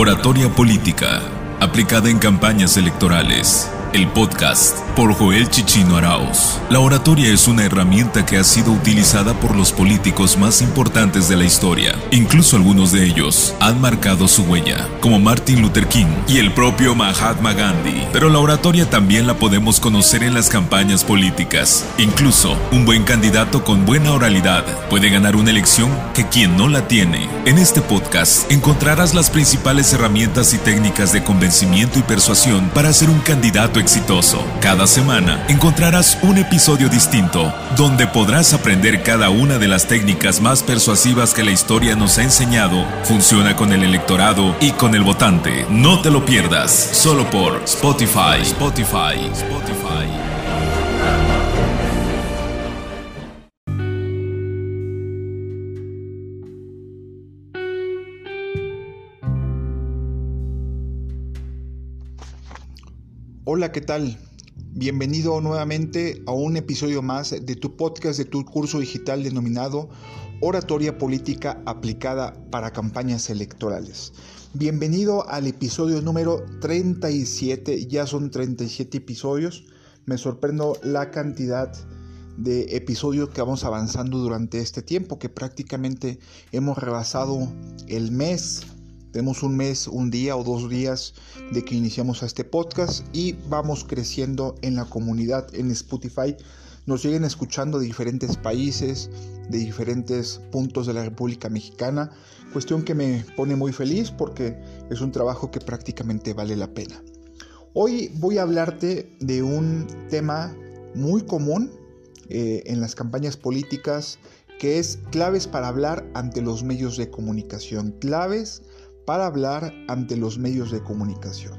Oratoria política, aplicada en campañas electorales. El podcast por Joel Chichino Arauz. La oratoria es una herramienta que ha sido utilizada por los políticos más importantes de la historia. Incluso algunos de ellos han marcado su huella, como Martin Luther King y el propio Mahatma Gandhi. Pero la oratoria también la podemos conocer en las campañas políticas. Incluso un buen candidato con buena oralidad puede ganar una elección que quien no la tiene. En este podcast encontrarás las principales herramientas y técnicas de convencimiento y persuasión para ser un candidato exitoso. Cada semana encontrarás un episodio distinto donde podrás aprender cada una de las técnicas más persuasivas que la historia nos ha enseñado. Funciona con el electorado y con el votante. No te lo pierdas, solo por Spotify. Spotify. Spotify. Hola, ¿qué tal? Bienvenido nuevamente a un episodio más de tu podcast de tu curso digital denominado Oratoria Política aplicada para campañas electorales. Bienvenido al episodio número 37, ya son 37 episodios. Me sorprendo la cantidad de episodios que vamos avanzando durante este tiempo, que prácticamente hemos rebasado el mes tenemos un mes, un día o dos días de que iniciamos este podcast y vamos creciendo en la comunidad en Spotify. Nos siguen escuchando de diferentes países, de diferentes puntos de la República Mexicana, cuestión que me pone muy feliz porque es un trabajo que prácticamente vale la pena. Hoy voy a hablarte de un tema muy común eh, en las campañas políticas que es claves para hablar ante los medios de comunicación, claves para hablar ante los medios de comunicación.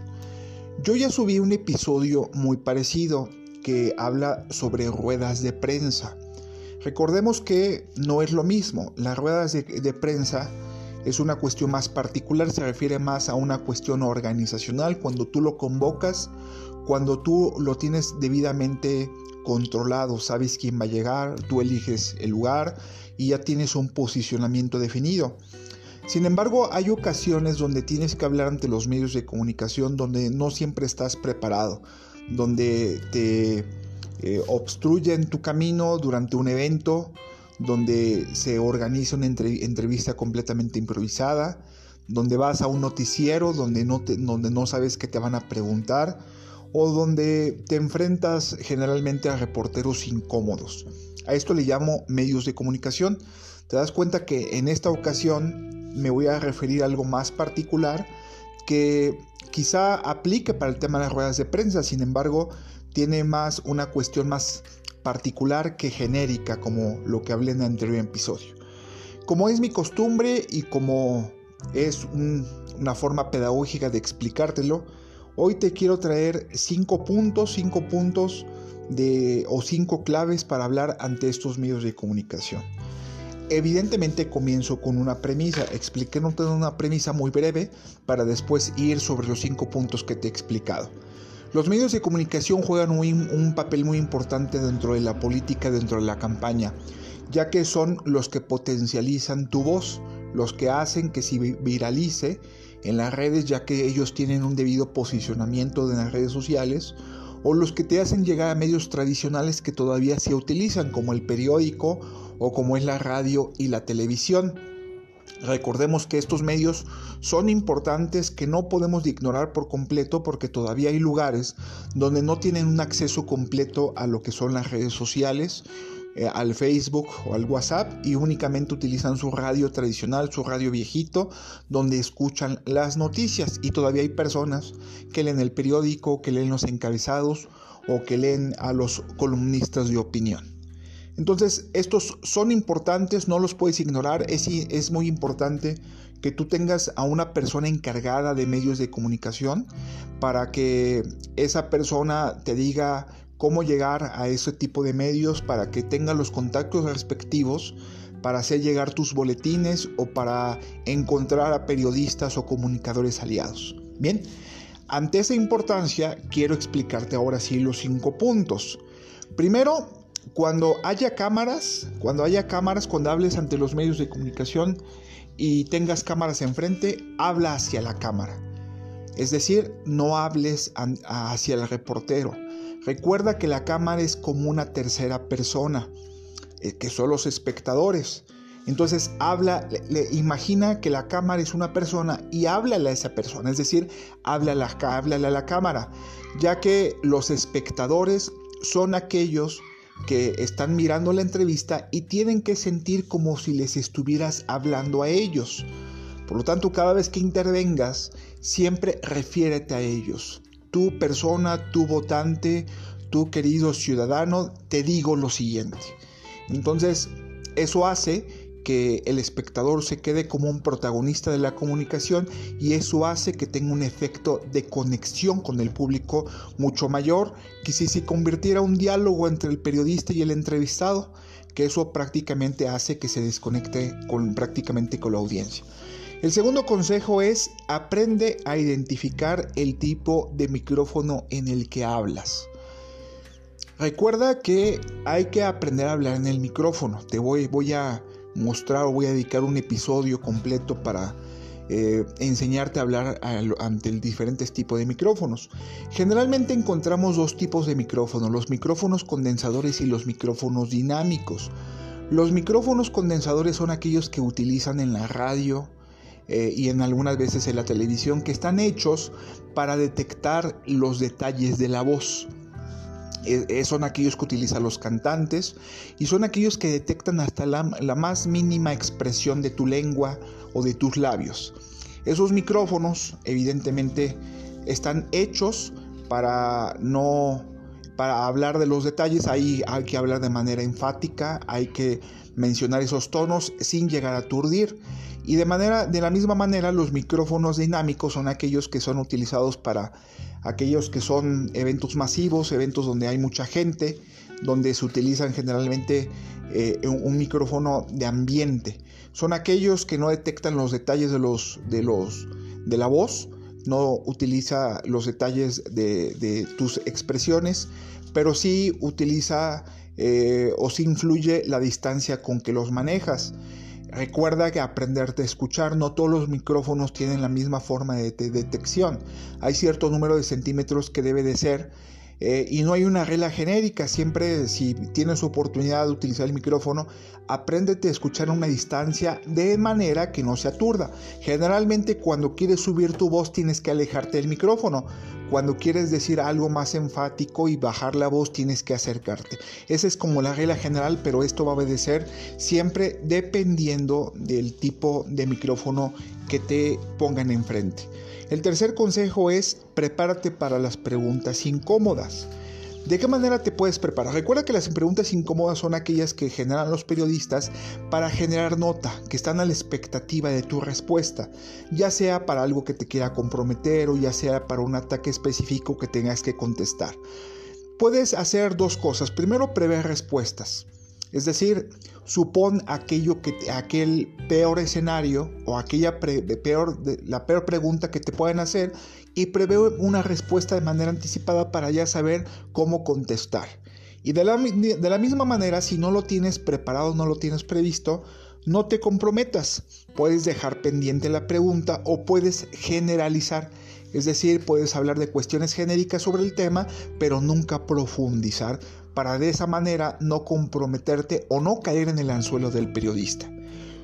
Yo ya subí un episodio muy parecido que habla sobre ruedas de prensa. Recordemos que no es lo mismo. Las ruedas de, prensa es una cuestión más particular, se refiere más a una cuestión organizacional, cuando tú lo convocas, cuando tú lo tienes debidamente controlado, sabes quién va a llegar, tú eliges el lugar y ya tienes un posicionamiento definido. Sin embargo, hay ocasiones donde tienes que hablar ante los medios de comunicación donde no siempre estás preparado, donde te eh, obstruyen tu camino durante un evento, donde se organiza una entrevista completamente improvisada, donde vas a un noticiero donde no, donde no sabes qué te van a preguntar o donde te enfrentas generalmente a reporteros incómodos. A esto le llamo medios de comunicación. Te das cuenta que en esta ocasión me voy a referir a algo más particular que quizá aplique para el tema de las ruedas de prensa, sin embargo, tiene más una cuestión más particular que genérica, como lo que hablé en el anterior episodio. Como es mi costumbre y como es una forma pedagógica de explicártelo, hoy te quiero traer cinco puntos, cinco puntos de, o cinco claves para hablar ante estos medios de comunicación. Evidentemente comienzo con una premisa, expliqué una premisa muy breve para después ir sobre los cinco puntos que te he explicado. Los medios de comunicación juegan un, papel muy importante dentro de la política, dentro de la campaña, ya que son los que potencializan tu voz, los que hacen que se viralice en las redes, ya que ellos tienen un debido posicionamiento en las redes sociales, o los que te hacen llegar a medios tradicionales que todavía se utilizan, como el periódico o como es la radio y la televisión. Recordemos que estos medios son importantes que no podemos ignorar por completo porque todavía hay lugares donde no tienen un acceso completo a lo que son las redes sociales, eh, al Facebook o al WhatsApp y únicamente utilizan su radio tradicional, su radio viejito, donde escuchan las noticias y todavía hay personas que leen el periódico, que leen los encabezados o que leen a los columnistas de opinión. Entonces, estos son importantes, no los puedes ignorar, es, es muy importante que tú tengas a una persona encargada de medios de comunicación para que esa persona te diga cómo llegar a ese tipo de medios, para que tenga los contactos respectivos para hacer llegar tus boletines o para encontrar a periodistas o comunicadores aliados. Bien, ante esa importancia quiero explicarte ahora sí los cinco puntos. Primero, cuando haya cámaras, cuando haya cámaras, cuando hables ante los medios de comunicación y tengas cámaras enfrente, habla hacia la cámara. Es decir, no hables hacia el reportero. Recuerda que la cámara es como una tercera persona, eh, que son los espectadores. Entonces habla, le, imagina que la cámara es una persona y háblale a esa persona, es decir, háblale, háblale a la cámara, ya que los espectadores son aquellos que están mirando la entrevista y tienen que sentir como si les estuvieras hablando a ellos. Por lo tanto, cada vez que intervengas, siempre refiérete a ellos. Tu persona, tu votante, tu querido ciudadano, te digo lo siguiente. Entonces, eso hace que el espectador se quede como un protagonista de la comunicación y eso hace que tenga un efecto de conexión con el público mucho mayor que si se convirtiera un diálogo entre el periodista y el entrevistado, que eso prácticamente hace que se desconecte con, prácticamente con la audiencia. El segundo consejo es aprende a identificar el tipo de micrófono en el que hablas. Recuerda que hay que aprender a hablar en el micrófono. Te voy, a mostrar o voy a dedicar un episodio completo para eh, enseñarte a hablar ante diferentes tipos de micrófonos. Generalmente encontramos dos tipos de micrófonos, los micrófonos condensadores y los micrófonos dinámicos. Los micrófonos condensadores son aquellos que utilizan en la radio eh, y en algunas veces en la televisión que están hechos para detectar los detalles de la voz. Eh, eh, son aquellos que utilizan los cantantes y son aquellos que detectan hasta la, más mínima expresión de tu lengua o de tus labios. Esos micrófonos evidentemente están hechos para no para hablar de los detalles, ahí hay que hablar de manera enfática, hay que mencionar esos tonos sin llegar a aturdir. Y de, manera, de la misma manera, los micrófonos dinámicos son aquellos que son utilizados para aquellos que son eventos masivos, eventos donde hay mucha gente, donde se utilizan generalmente eh, un, micrófono de ambiente. Son aquellos que no detectan los detalles de, los, de, los, de la voz, no utiliza los detalles de, tus expresiones, pero sí utiliza eh, o sí influye la distancia con que los manejas. Recuerda que aprenderte a escuchar, no todos los micrófonos tienen la misma forma de, detección. Hay cierto número de centímetros que debe de ser eh, y no hay una regla genérica. Siempre si tienes oportunidad de utilizar el micrófono, apréndete a escuchar a una distancia de manera que no se aturda. Generalmente cuando quieres subir tu voz tienes que alejarte del micrófono. Cuando quieres decir algo más enfático y bajar la voz tienes que acercarte. Esa es como la regla general, pero esto va a obedecer siempre dependiendo del tipo de micrófono que te pongan enfrente. El tercer consejo es prepárate para las preguntas incómodas. ¿De qué manera te puedes preparar? Recuerda que las preguntas incómodas son aquellas que generan los periodistas para generar nota, que están a la expectativa de tu respuesta, ya sea para algo que te quiera comprometer o ya sea para un ataque específico que tengas que contestar. Puedes hacer dos cosas. Primero, prever respuestas. Es decir, supón aquello que aquel peor escenario o aquella peor, la peor pregunta que te pueden hacer y prevé una respuesta de manera anticipada para ya saber cómo contestar. Y de la, de la misma manera, si no lo tienes preparado, no lo tienes previsto, no te comprometas. Puedes dejar pendiente la pregunta o puedes generalizar. Es decir, puedes hablar de cuestiones genéricas sobre el tema, pero nunca profundizar para de esa manera no comprometerte o no caer en el anzuelo del periodista.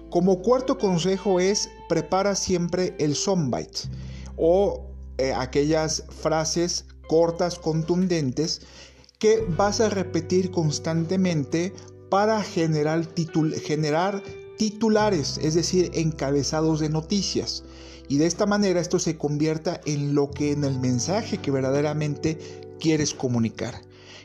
Como cuarto consejo es prepara siempre el soundbite o eh, aquellas frases cortas, contundentes que vas a repetir constantemente para generar, titulares, es decir, encabezados de noticias. Y de esta manera esto se convierta en lo que en el mensaje que verdaderamente quieres comunicar.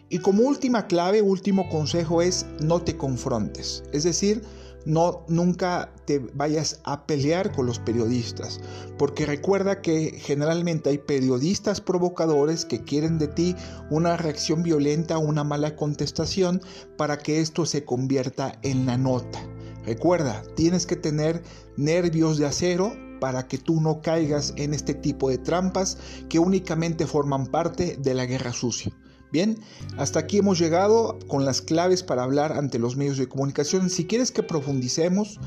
Y como última clave, último consejo es no te confrontes. Es decir, no nunca te vayas a pelear con los periodistas, porque recuerda que generalmente hay periodistas provocadores que quieren de ti una reacción violenta una mala contestación para que esto se convierta en la nota. Recuerda, tienes que tener nervios de acero para que tú no caigas en este tipo de trampas que únicamente forman parte de la guerra sucia. Bien, hasta aquí hemos llegado con las claves para hablar ante los medios de comunicación. Si quieres que profundicemos,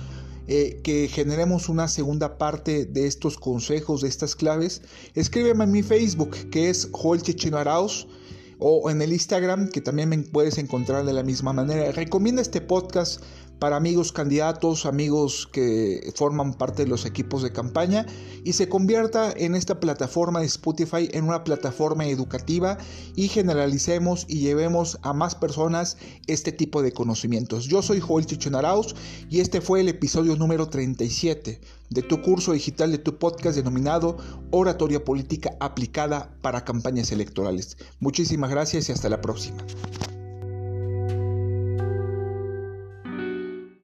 eh, que generemos una segunda parte de estos consejos, de estas claves, escríbeme en mi Facebook, que es Joel Chichino Arauz, o en el Instagram, que también me puedes encontrar de la misma manera. Recomienda este podcast para amigos candidatos, amigos que forman parte de los equipos de campaña y se convierta en esta plataforma de Spotify en una plataforma educativa y generalicemos y llevemos a más personas este tipo de conocimientos. Yo soy Joel Chichonaraus y este fue el episodio número 37 de tu curso digital de tu podcast denominado Oratoria Política aplicada para campañas electorales. Muchísimas gracias y hasta la próxima.